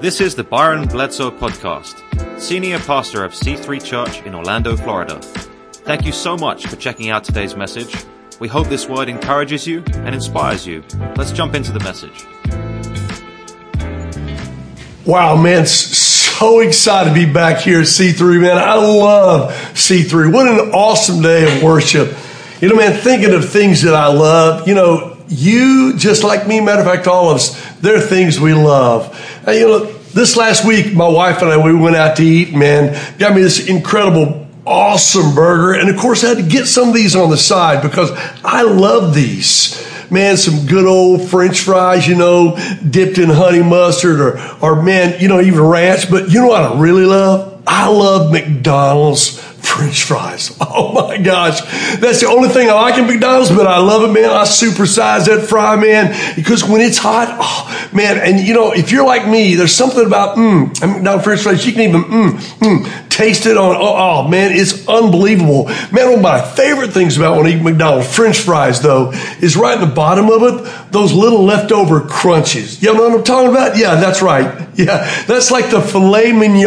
This is the Byron Bledsoe Podcast, Senior Pastor of C3 Church in Orlando, Florida. Thank you so much for checking out today's message. We hope this word encourages you and inspires you. Let's jump into the message. Wow, man, so excited to be back here at C3, man. I love C3. What an awesome day of worship. You know, man, thinking of things that I love, you know, you, just like me, matter of fact, all of us, there are things we love. And, you know, this last week, my wife and I, we went out to eat, man, got me this incredible, awesome burger. And of course, I had to get some of these on the side because I love these man, some good old French fries, you know, dipped in honey mustard or, or man, you know, even ranch. But you know what I really love? I love McDonald's French fries. Oh my gosh. That's the only thing I like in McDonald's, but I love it, man. I supersize that fry, man, because when it's hot, oh man, and you know, if you're like me, there's something about, mmm, McDonald's French fries, you can even, mmm, mmm, taste it on, oh, oh, man, it's unbelievable. Man, one of my favorite things about when I eat McDonald's French fries, though, is right in the bottom of it, those little leftover crunches. You know what I'm talking about? Yeah, that's right. Yeah, that's like the filet mignon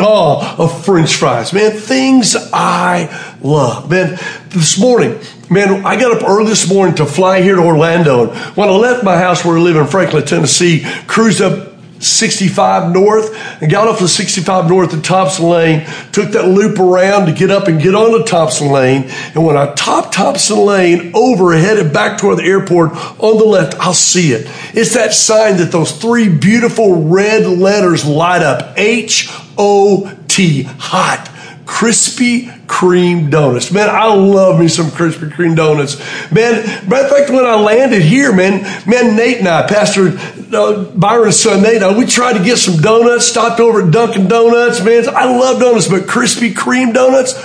of French fries, man. Things I love. Man, this morning, man, I got up early this morning to fly here to Orlando. And when I left my house where I live in Franklin, Tennessee, cruised up 65 North and got off the 65 North at Thompson Lane, took that loop around to get up and get on the Thompson Lane. And when I top Thompson Lane over, headed back toward the airport on the left, I'll see it. It's that sign that those three beautiful red letters light up H O T, hot Krispy Kreme donuts. Man, I love me some Krispy Kreme donuts. Man, matter of fact, when I landed here, man, man, Nate and I, Pastor uh, Byron's son Nate, uh, we tried to get some donuts, stopped over at Dunkin' Donuts. Man, I love donuts, but Krispy Kreme donuts,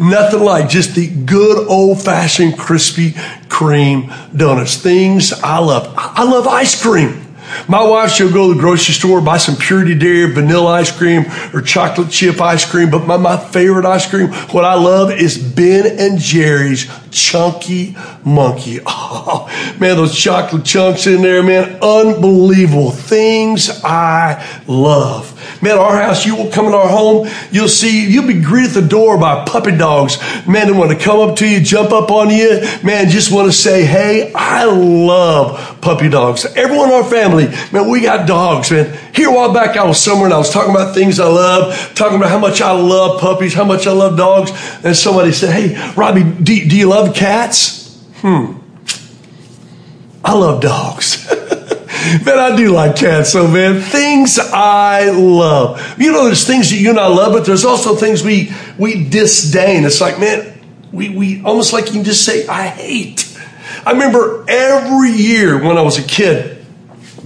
nothing like just the good old fashioned Krispy Kreme donuts. Things I love. I love ice cream. My wife, she'll go to the grocery store, buy some Purity Dairy vanilla ice cream or chocolate chip ice cream. But my, my favorite ice cream, what I love is Ben and Jerry's Chunky Monkey. Oh, man, those chocolate chunks in there, man, unbelievable. Things I love. Man, our house, you will come in our home, you'll see, you'll be greeted at the door by puppy dogs. Man, they want to come up to you, jump up on you. Man, just want to say, hey, I love puppy dogs. Everyone in our family, man, we got dogs, man. Here a while back, I was somewhere and I was talking about things I love, talking about how much I love puppies, how much I love dogs. And somebody said, hey, Robbie, do, do you love cats? Hmm. I love dogs. man, I do like cats. So, man, things I love. You know, there's things that you and I love, but there's also things we we disdain. It's like, man, we we almost like you can just say, I hate. I remember every year when I was a kid,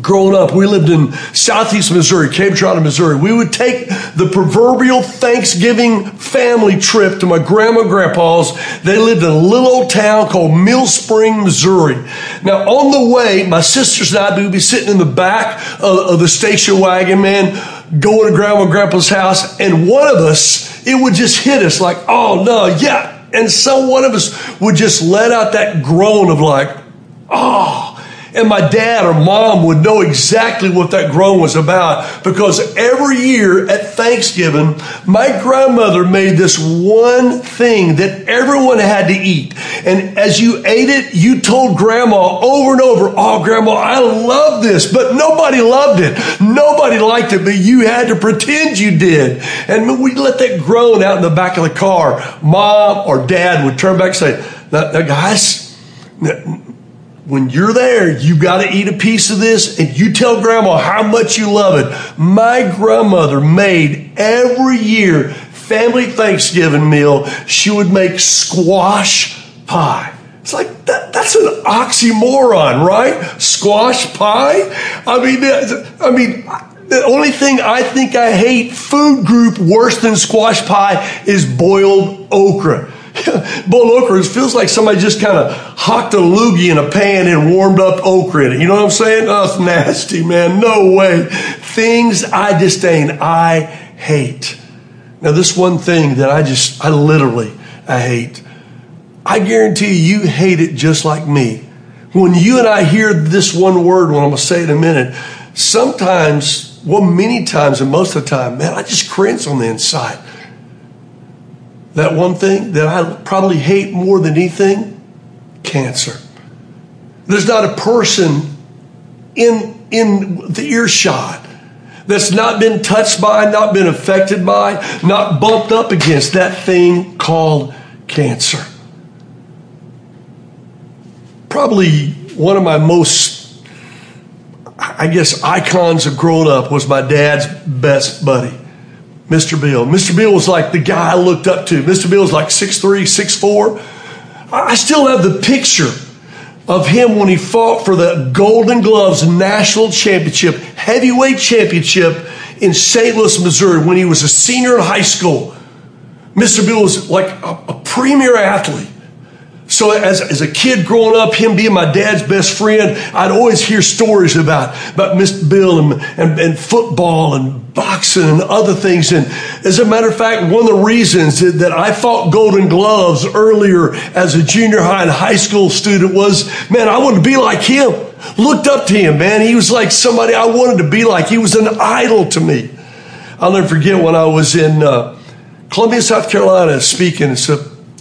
growing up, we lived in southeast Missouri, Cape Girardeau, Missouri. We would take the proverbial Thanksgiving family trip to my grandma and grandpa's. They lived in a little old town called Mill Spring, Missouri. Now, on the way, my sisters and I would be sitting in the back of, of the station wagon, man, going to grandma and grandpa's house, and one of us, it would just hit us like, oh no, yeah. And so one of us would just let out that groan of like, oh, and my dad or mom would know exactly what that groan was about because every year at Thanksgiving, my grandmother made this one thing that everyone had to eat. And as you ate it, you told grandma over and over, Oh, grandma, I love this, but nobody loved it. Nobody liked it, but you had to pretend you did. And we let that groan out in the back of the car. Mom or dad would turn back and say, now, now guys, when you're there, you got to eat a piece of this and you tell grandma how much you love it. My grandmother made every year family Thanksgiving meal. She would make squash pie. It's like that, that's an oxymoron, right? Squash pie? I mean, uh, I mean, the only thing I think I hate food group worse than squash pie is boiled okra. Boiled okra feels like somebody just kind of hocked a loogie in a pan and warmed up okra in it. You know what I'm saying? Oh, it's nasty, man. No way. Things I disdain, I hate. Now, this one thing that I just, I literally, I hate. I guarantee you, you hate it just like me. When you and I hear this one word, when I'm going to say it in a minute, sometimes well, many times and most of the time, man, I just cringe on the inside. That one thing that I probably hate more than anything cancer. There's not a person in, in the earshot that's not been touched by, not been affected by, not bumped up against that thing called cancer. Probably one of my most, I guess, icons of growing up was my dad's best buddy. Mr. Bill. Mr. Bill was like the guy I looked up to. Mr. Bill was like 6'3, 6'4. I still have the picture of him when he fought for the Golden Gloves National Championship, heavyweight championship in St. Louis, Missouri, when he was a senior in high school. Mr. Bill was like a, a premier athlete. So as, as a kid growing up, him being my dad's best friend, I'd always hear stories about, about Mr. Bill and, and, and football and boxing and other things. And as a matter of fact, one of the reasons that I fought Golden Gloves earlier as a junior high and high school student was, man, I wanted to be like him. Looked up to him, man. He was like somebody I wanted to be like. He was an idol to me. I'll never forget when I was in uh, Columbia, South Carolina, speaking it's a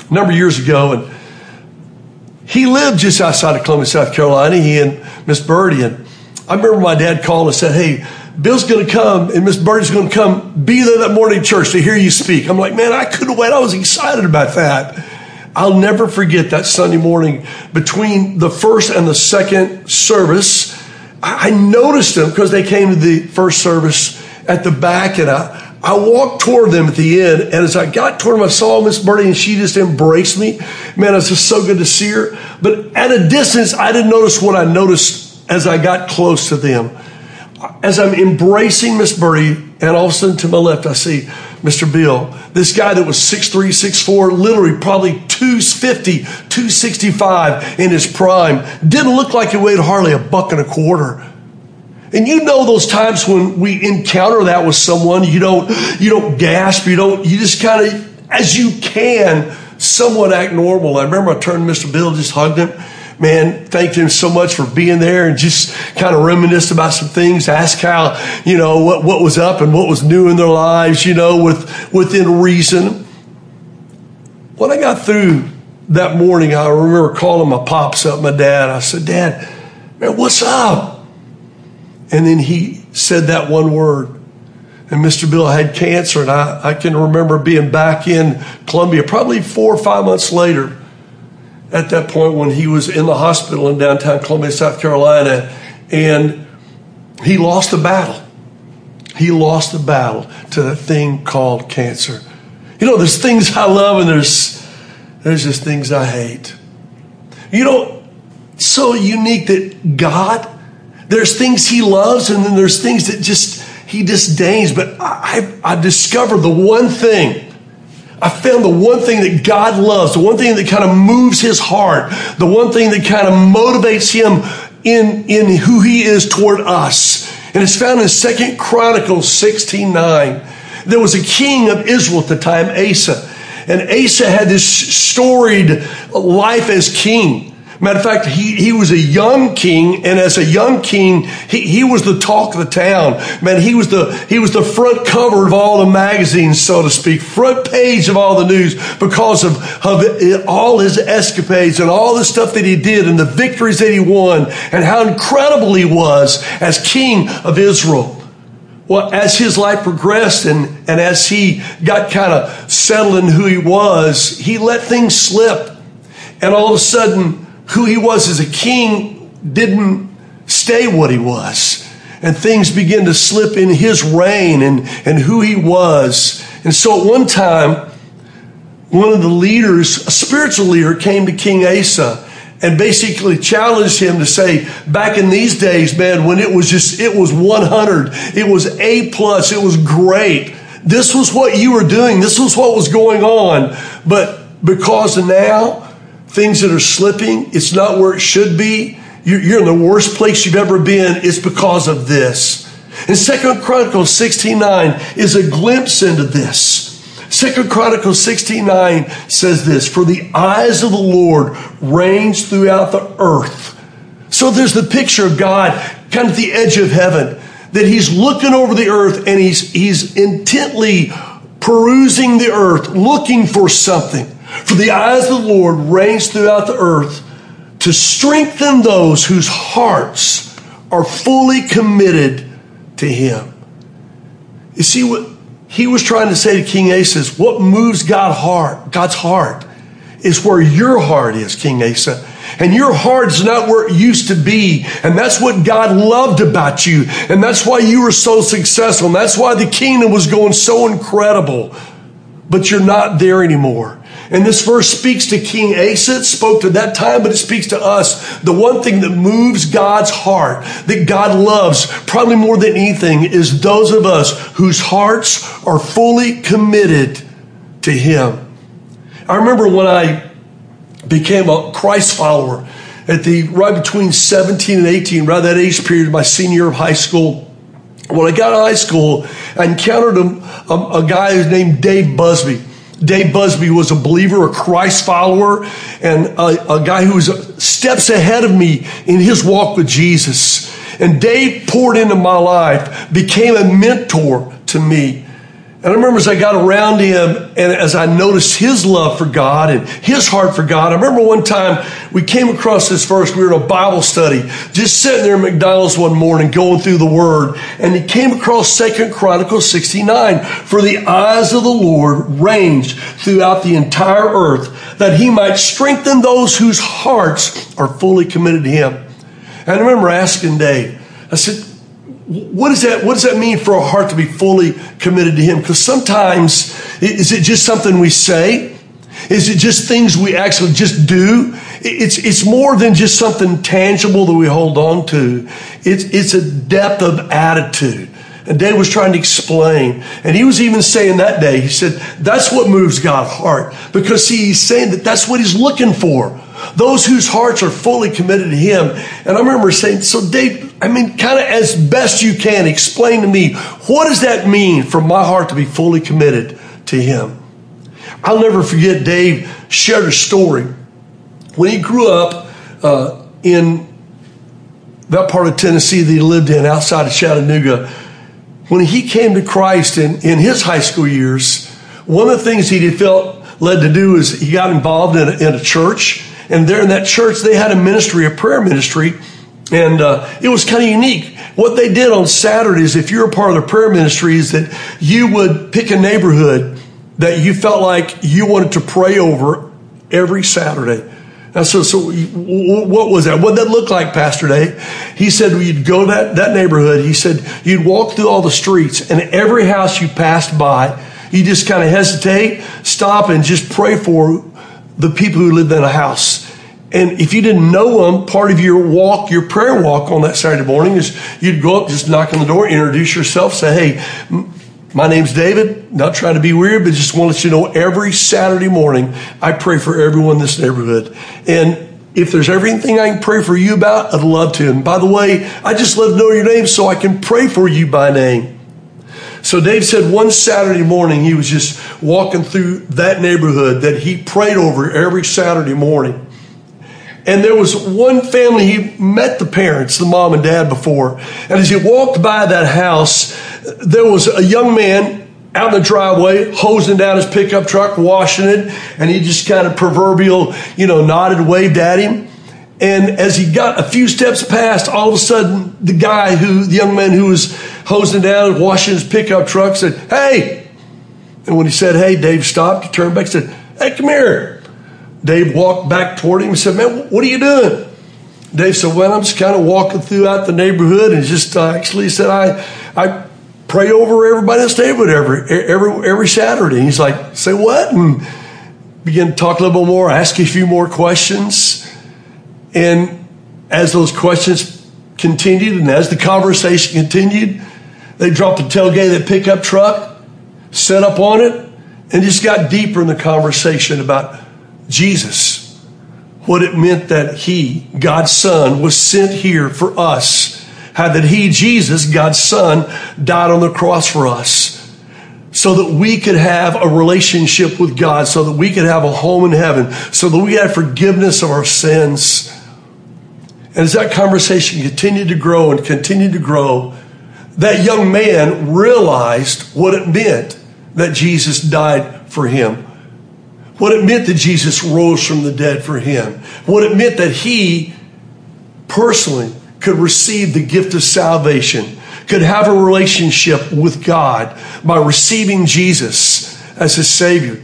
number of years ago, and he lived just outside of Columbia, South Carolina, he and Miss Birdie. And I remember my dad called and said, Hey, Bill's going to come and Miss Birdie's going to come be there that morning church to hear you speak. I'm like, Man, I couldn't wait. I was excited about that. I'll never forget that Sunday morning between the first and the second service. I noticed them because they came to the first service at the back and I, I walked toward them at the end, and as I got toward them, I saw Miss Birdie, and she just embraced me. Man, it was just so good to see her. But at a distance, I didn't notice what I noticed as I got close to them. As I'm embracing Miss Birdie, and all of a sudden to my left, I see Mr. Bill, this guy that was 6'3, 6'4, literally probably 250, 265 in his prime, didn't look like he weighed hardly a buck and a quarter. And you know those times when we encounter that with someone, you don't you don't gasp, you don't you just kind of as you can somewhat act normal. I remember I turned to Mr. Bill, just hugged him. Man, thanked him so much for being there and just kind of reminisced about some things, asked how, you know, what, what was up and what was new in their lives, you know, with within reason. When I got through that morning, I remember calling my pops up, my dad. I said, Dad, man, what's up? And then he said that one word. And Mr. Bill had cancer, and I, I can remember being back in Columbia probably four or five months later at that point when he was in the hospital in downtown Columbia, South Carolina, and he lost the battle. He lost the battle to that thing called cancer. You know, there's things I love and there's there's just things I hate. You know, so unique that God there's things he loves, and then there's things that just he disdains. But I, I, I discovered the one thing. I found the one thing that God loves, the one thing that kind of moves his heart, the one thing that kind of motivates him in, in who he is toward us. And it's found in Second Chronicles 16 9. There was a king of Israel at the time, Asa. And Asa had this storied life as king. Matter of fact, he, he was a young king, and as a young king, he, he was the talk of the town. Man, he was the he was the front cover of all the magazines, so to speak, front page of all the news because of, of it, all his escapades and all the stuff that he did and the victories that he won and how incredible he was as king of Israel. Well, as his life progressed and, and as he got kind of settled in who he was, he let things slip. And all of a sudden, who he was as a king didn't stay what he was. And things began to slip in his reign and, and who he was. And so at one time, one of the leaders, a spiritual leader, came to King Asa and basically challenged him to say, back in these days, man, when it was just, it was 100, it was A plus, it was great. This was what you were doing. This was what was going on. But because now things that are slipping, it's not where it should be. You're in the worst place you've ever been. It's because of this. And Second Chronicles 16:9 is a glimpse into this. Second Chronicles 16:9 says this, "For the eyes of the Lord range throughout the earth." So there's the picture of God kind of at the edge of heaven that he's looking over the earth and he's, he's intently perusing the earth, looking for something. For the eyes of the Lord range throughout the earth to strengthen those whose hearts are fully committed to him. You see what he was trying to say to King Asa is what moves God heart, God's heart is where your heart is, King Asa. And your heart's not where it used to be. And that's what God loved about you. And that's why you were so successful. And that's why the kingdom was going so incredible. But you're not there anymore. And this verse speaks to King Asa. It spoke to that time, but it speaks to us. The one thing that moves God's heart, that God loves probably more than anything, is those of us whose hearts are fully committed to Him. I remember when I became a Christ follower at the right between 17 and 18, right that age period, my senior year of high school. When I got out of high school, I encountered a, a, a guy who's named Dave Busby. Dave Busby was a believer, a Christ follower, and a, a, guy who was steps ahead of me in his walk with Jesus. And Dave poured into my life, became a mentor to me. And I remember as I got around him and as I noticed his love for God and his heart for God, I remember one time we came across this verse. We were in a Bible study, just sitting there at McDonald's one morning going through the word. And he came across Second Chronicles 69. For the eyes of the Lord range throughout the entire earth that he might strengthen those whose hearts are fully committed to him. And I remember asking Dave, I said, what does that what does that mean for a heart to be fully committed to him because sometimes is it just something we say is it just things we actually just do it's it's more than just something tangible that we hold on to it's it's a depth of attitude and Dave was trying to explain. And he was even saying that day, he said, that's what moves God's heart. Because see, he's saying that that's what he's looking for. Those whose hearts are fully committed to him. And I remember saying, so Dave, I mean, kind of as best you can, explain to me, what does that mean for my heart to be fully committed to him? I'll never forget Dave shared a story. When he grew up uh, in that part of Tennessee that he lived in outside of Chattanooga, when he came to Christ in, in his high school years, one of the things he felt led to do is he got involved in a, in a church. And there in that church, they had a ministry, a prayer ministry. And uh, it was kind of unique. What they did on Saturdays, if you're a part of the prayer ministry, is that you would pick a neighborhood that you felt like you wanted to pray over every Saturday. And so, so what was that? What did that look like, Pastor Dave? He said, well, you'd go that, that neighborhood. He said, you'd walk through all the streets and every house you passed by, you just kind of hesitate, stop and just pray for the people who lived in a house. And if you didn't know them, part of your walk, your prayer walk on that Saturday morning is you'd go up, just knock on the door, introduce yourself, say, hey, my name's David. Not trying to be weird, but just want to let you know every Saturday morning I pray for everyone in this neighborhood. And if there's everything I can pray for you about, I'd love to. And by the way, I just love to know your name so I can pray for you by name. So Dave said one Saturday morning he was just walking through that neighborhood that he prayed over every Saturday morning. And there was one family, he met the parents, the mom and dad before. And as he walked by that house, there was a young man out in the driveway, hosing down his pickup truck, washing it, and he just kind of proverbial, you know, nodded, waved at him. And as he got a few steps past, all of a sudden, the guy who, the young man who was hosing down, washing his pickup truck said, Hey! And when he said, Hey, Dave stopped, he turned back and said, Hey, come here. Dave walked back toward him and said, Man, what are you doing? Dave said, Well, I'm just kind of walking throughout the neighborhood and just uh, actually said, I, I pray over everybody in the neighborhood every, every, every Saturday. And he's like, say what? And begin to talk a little bit more, ask a few more questions. And as those questions continued and as the conversation continued, they dropped the tailgate of that pickup truck, set up on it, and just got deeper in the conversation about Jesus. What it meant that He, God's Son, was sent here for us how that He, Jesus, God's Son, died on the cross for us so that we could have a relationship with God, so that we could have a home in heaven, so that we have forgiveness of our sins. And as that conversation continued to grow and continued to grow, that young man realized what it meant that Jesus died for him. What it meant that Jesus rose from the dead for him. What it meant that he personally could receive the gift of salvation, could have a relationship with God by receiving Jesus as his Savior.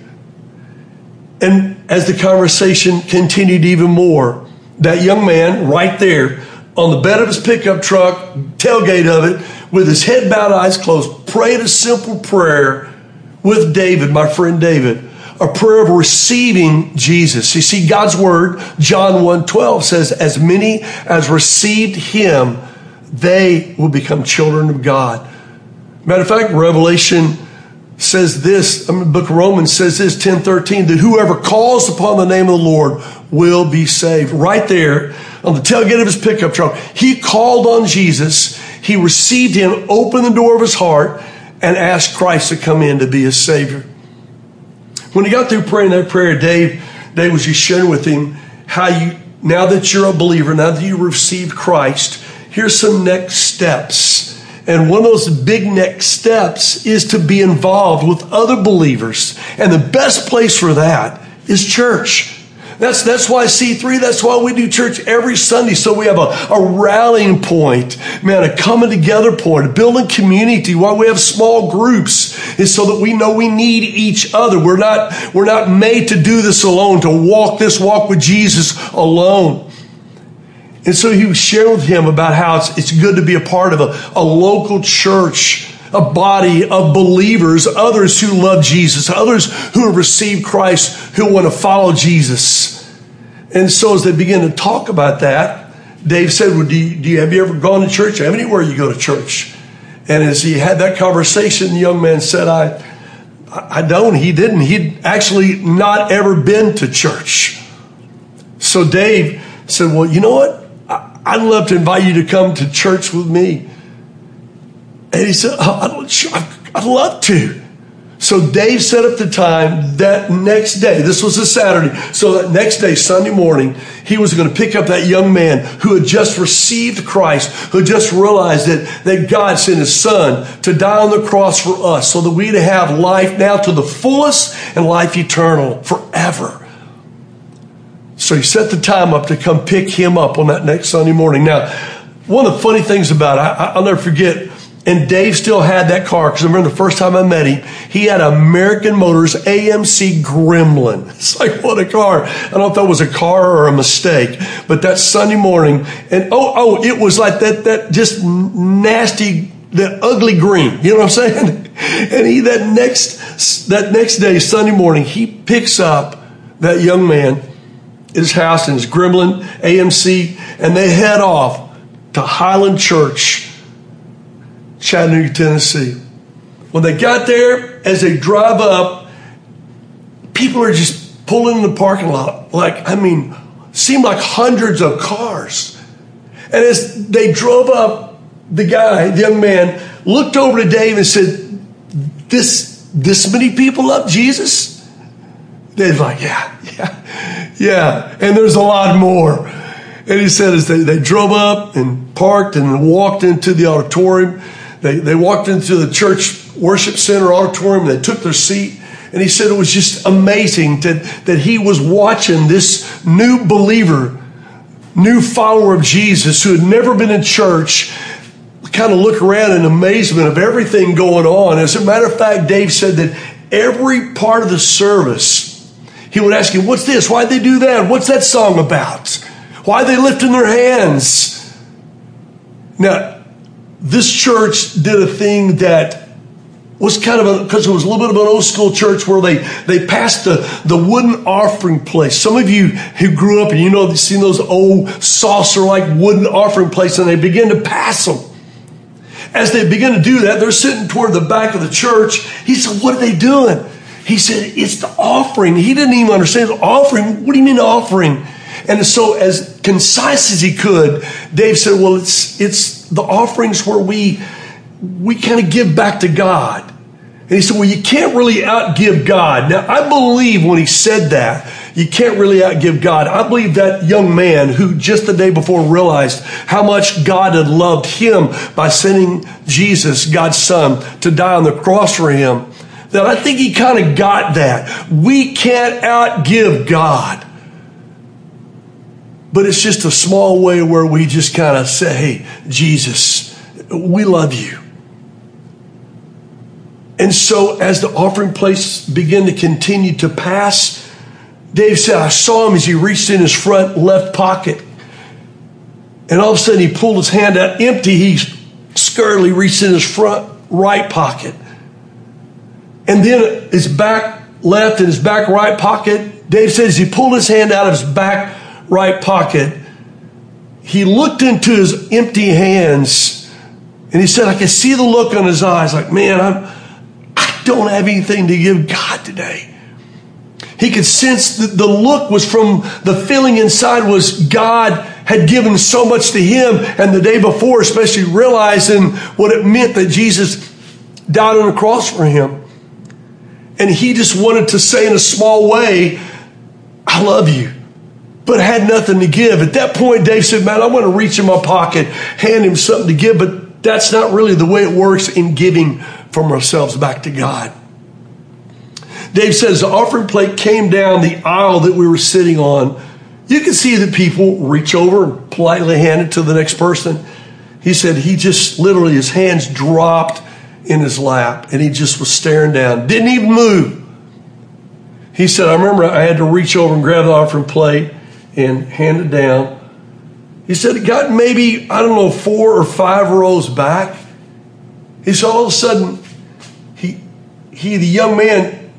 And as the conversation continued even more, that young man right there on the bed of his pickup truck, tailgate of it, with his head bowed, eyes closed, prayed a simple prayer with David, my friend David, a prayer of receiving Jesus. You see, God's word, John 1 12 says, As many as received him, they will become children of God. Matter of fact, Revelation says this, I mean, the book of Romans says this, 10 13, that whoever calls upon the name of the Lord will be saved. Right there on the tailgate of his pickup truck, he called on Jesus, he received him, opened the door of his heart, and asked Christ to come in to be his Savior. When he got through praying that prayer, Dave, Dave was just sharing with him how you, now that you're a believer, now that you received Christ, here's some next steps. And one of those big next steps is to be involved with other believers. And the best place for that is church. That's, that's why C3, that's why we do church every Sunday. So we have a, a rallying point, man, a coming together point, a building community, why we have small groups is so that we know we need each other. We're not, we're not made to do this alone, to walk this walk with Jesus alone. And so he sharing with him about how it's, it's good to be a part of a, a local church a body of believers, others who love Jesus, others who have received Christ, who want to follow Jesus. And so as they begin to talk about that, Dave said, well, do you, do you have you ever gone to church? Have anywhere you go to church? And as he had that conversation, the young man said, I, I don't. He didn't. He'd actually not ever been to church. So Dave said, Well, you know what? I'd love to invite you to come to church with me. And he said, oh, I'd love to. So Dave set up the time that next day. This was a Saturday. So that next day, Sunday morning, he was going to pick up that young man who had just received Christ, who just realized that, that God sent his son to die on the cross for us so that we to have life now to the fullest and life eternal forever. So he set the time up to come pick him up on that next Sunday morning. Now, one of the funny things about it, I, I'll never forget, and Dave still had that car because I remember the first time I met him, he had American Motors AMC Gremlin. It's like, what a car. I don't know if that was a car or a mistake, but that Sunday morning, and oh, oh, it was like that, that just nasty, that ugly green. You know what I'm saying? And he, that next, that next day, Sunday morning, he picks up that young man, his house in his Gremlin AMC, and they head off to Highland Church Chattanooga, Tennessee. When they got there, as they drive up, people are just pulling in the parking lot. Like, I mean, seemed like hundreds of cars. And as they drove up, the guy, the young man, looked over to Dave and said, This this many people love Jesus? Dave's like, Yeah, yeah, yeah. And there's a lot more. And he said as they, they drove up and parked and walked into the auditorium, they, they walked into the church worship center auditorium, they took their seat, and he said it was just amazing that, that he was watching this new believer, new follower of Jesus who had never been in church kind of look around in amazement of everything going on. As a matter of fact, Dave said that every part of the service, he would ask him, What's this? Why'd they do that? What's that song about? Why are they lifting their hands? Now, this church did a thing that was kind of a because it was a little bit of an old school church where they they passed the the wooden offering place. Some of you who grew up and you know seen those old saucer like wooden offering places, and they begin to pass them. As they begin to do that, they're sitting toward the back of the church. He said, "What are they doing?" He said, "It's the offering." He didn't even understand the offering. What do you mean offering? And so, as concise as he could, Dave said, "Well, it's it's the offerings where we we kind of give back to God. And he said, Well, you can't really outgive God. Now, I believe when he said that, you can't really outgive God. I believe that young man who just the day before realized how much God had loved him by sending Jesus, God's son, to die on the cross for him, that I think he kind of got that. We can't outgive God. But it's just a small way where we just kind of say, Hey, Jesus, we love you. And so, as the offering plates began to continue to pass, Dave said, I saw him as he reached in his front left pocket. And all of a sudden, he pulled his hand out empty. He scurriedly reached in his front right pocket. And then his back left and his back right pocket. Dave says he pulled his hand out of his back right pocket. He looked into his empty hands and he said, I could see the look on his eyes like, man, I'm don't have anything to give God today. He could sense that the look was from the feeling inside was God had given so much to him. And the day before, especially realizing what it meant that Jesus died on the cross for him. And he just wanted to say in a small way, I love you, but had nothing to give. At that point, Dave said, Man, I want to reach in my pocket, hand him something to give, but that's not really the way it works in giving from ourselves back to God. Dave says the offering plate came down the aisle that we were sitting on. You can see the people reach over and politely hand it to the next person. He said he just literally, his hands dropped in his lap and he just was staring down, didn't even move. He said, I remember I had to reach over and grab the offering plate and handed down. He said it got maybe, I don't know, four or five rows back. He said all of a sudden he, he the young man,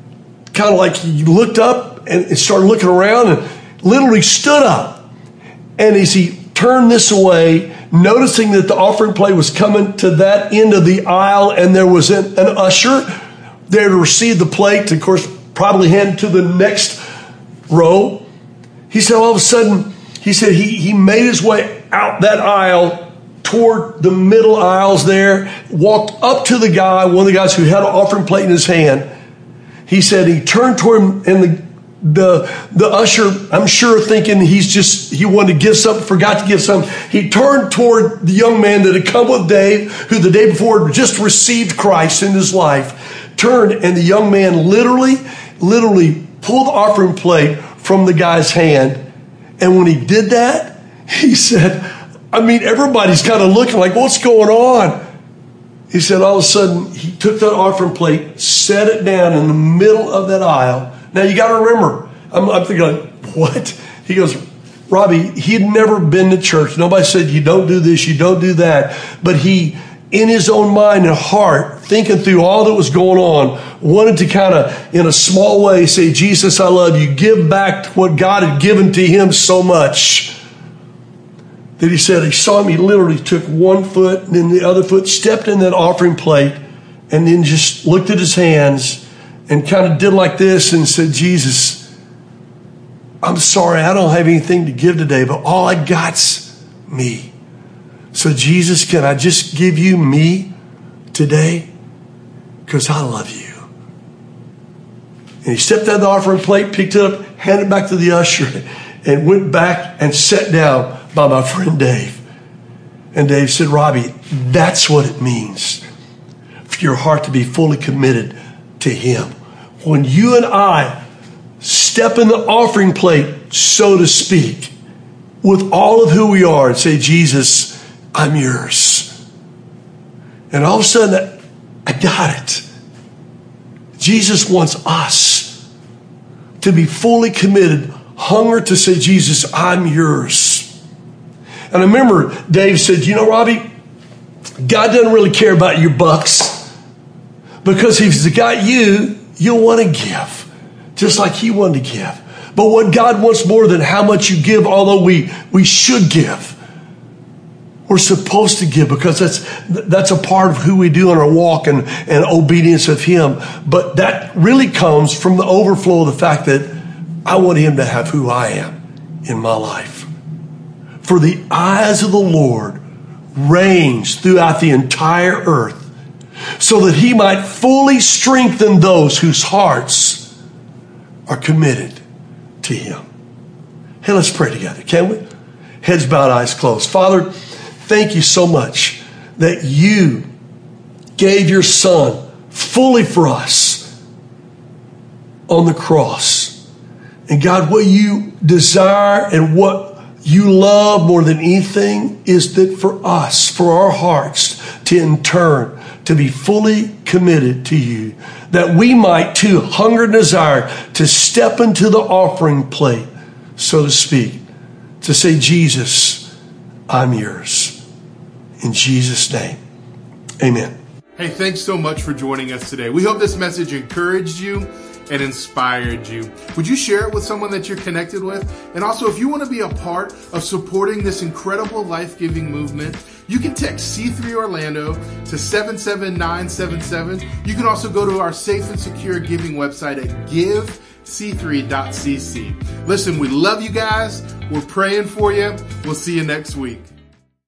kind of like he looked up and started looking around and literally stood up. And as he turned this way, noticing that the offering plate was coming to that end of the aisle and there was an, an usher there to receive the plate, of course, probably hand to the next row. He said all of a sudden, he said he, he made his way out that aisle toward the middle aisles there, walked up to the guy, one of the guys who had an offering plate in his hand. He said he turned toward him and the the the usher, I'm sure thinking he's just he wanted to give something, forgot to give something. He turned toward the young man that had come with Dave, who the day before just received Christ in his life, turned and the young man literally, literally pulled the offering plate from the guy's hand. And when he did that, he said, I mean, everybody's kind of looking like, what's going on? He said, all of a sudden, he took that offering plate, set it down in the middle of that aisle. Now, you got to remember, I'm, I'm thinking, what? He goes, Robbie, he had never been to church. Nobody said, you don't do this, you don't do that. But he, in his own mind and heart, thinking through all that was going on, wanted to kind of, in a small way, say, Jesus, I love you. Give back what God had given to him so much that he said he saw me literally took one foot and then the other foot, stepped in that offering plate, and then just looked at his hands and kind of did like this and said, Jesus, I'm sorry, I don't have anything to give today, but all I got's me. So, Jesus, can I just give you me today? Because I love you. And he stepped out of the offering plate, picked it up, handed it back to the usher, and went back and sat down by my friend Dave. And Dave said, Robbie, that's what it means for your heart to be fully committed to Him. When you and I step in the offering plate, so to speak, with all of who we are and say, Jesus, I'm yours. And all of a sudden, I got it. Jesus wants us to be fully committed, hunger to say, Jesus, I'm yours. And I remember Dave said, You know, Robbie, God doesn't really care about your bucks because if He's got you, you'll want to give, just like He wanted to give. But what God wants more than how much you give, although we, we should give, we're supposed to give because that's that's a part of who we do in our walk and, and obedience of him but that really comes from the overflow of the fact that i want him to have who i am in my life for the eyes of the Lord range throughout the entire earth so that he might fully strengthen those whose hearts are committed to him. Hey, let's pray together, can we? Heads bowed, eyes closed. Father, thank you so much that you gave your son fully for us on the cross. And God, what you desire and what you love more than anything is that for us, for our hearts to in turn to be fully committed to you, that we might too hunger and desire to step into the offering plate, so to speak, to say, Jesus, I'm yours. In Jesus' name, amen. Hey, thanks so much for joining us today. We hope this message encouraged you and inspired you. Would you share it with someone that you're connected with? And also, if you want to be a part of supporting this incredible life giving movement, you can text C3 Orlando to 77977. You can also go to our safe and secure giving website at givec3.cc. Listen, we love you guys. We're praying for you. We'll see you next week.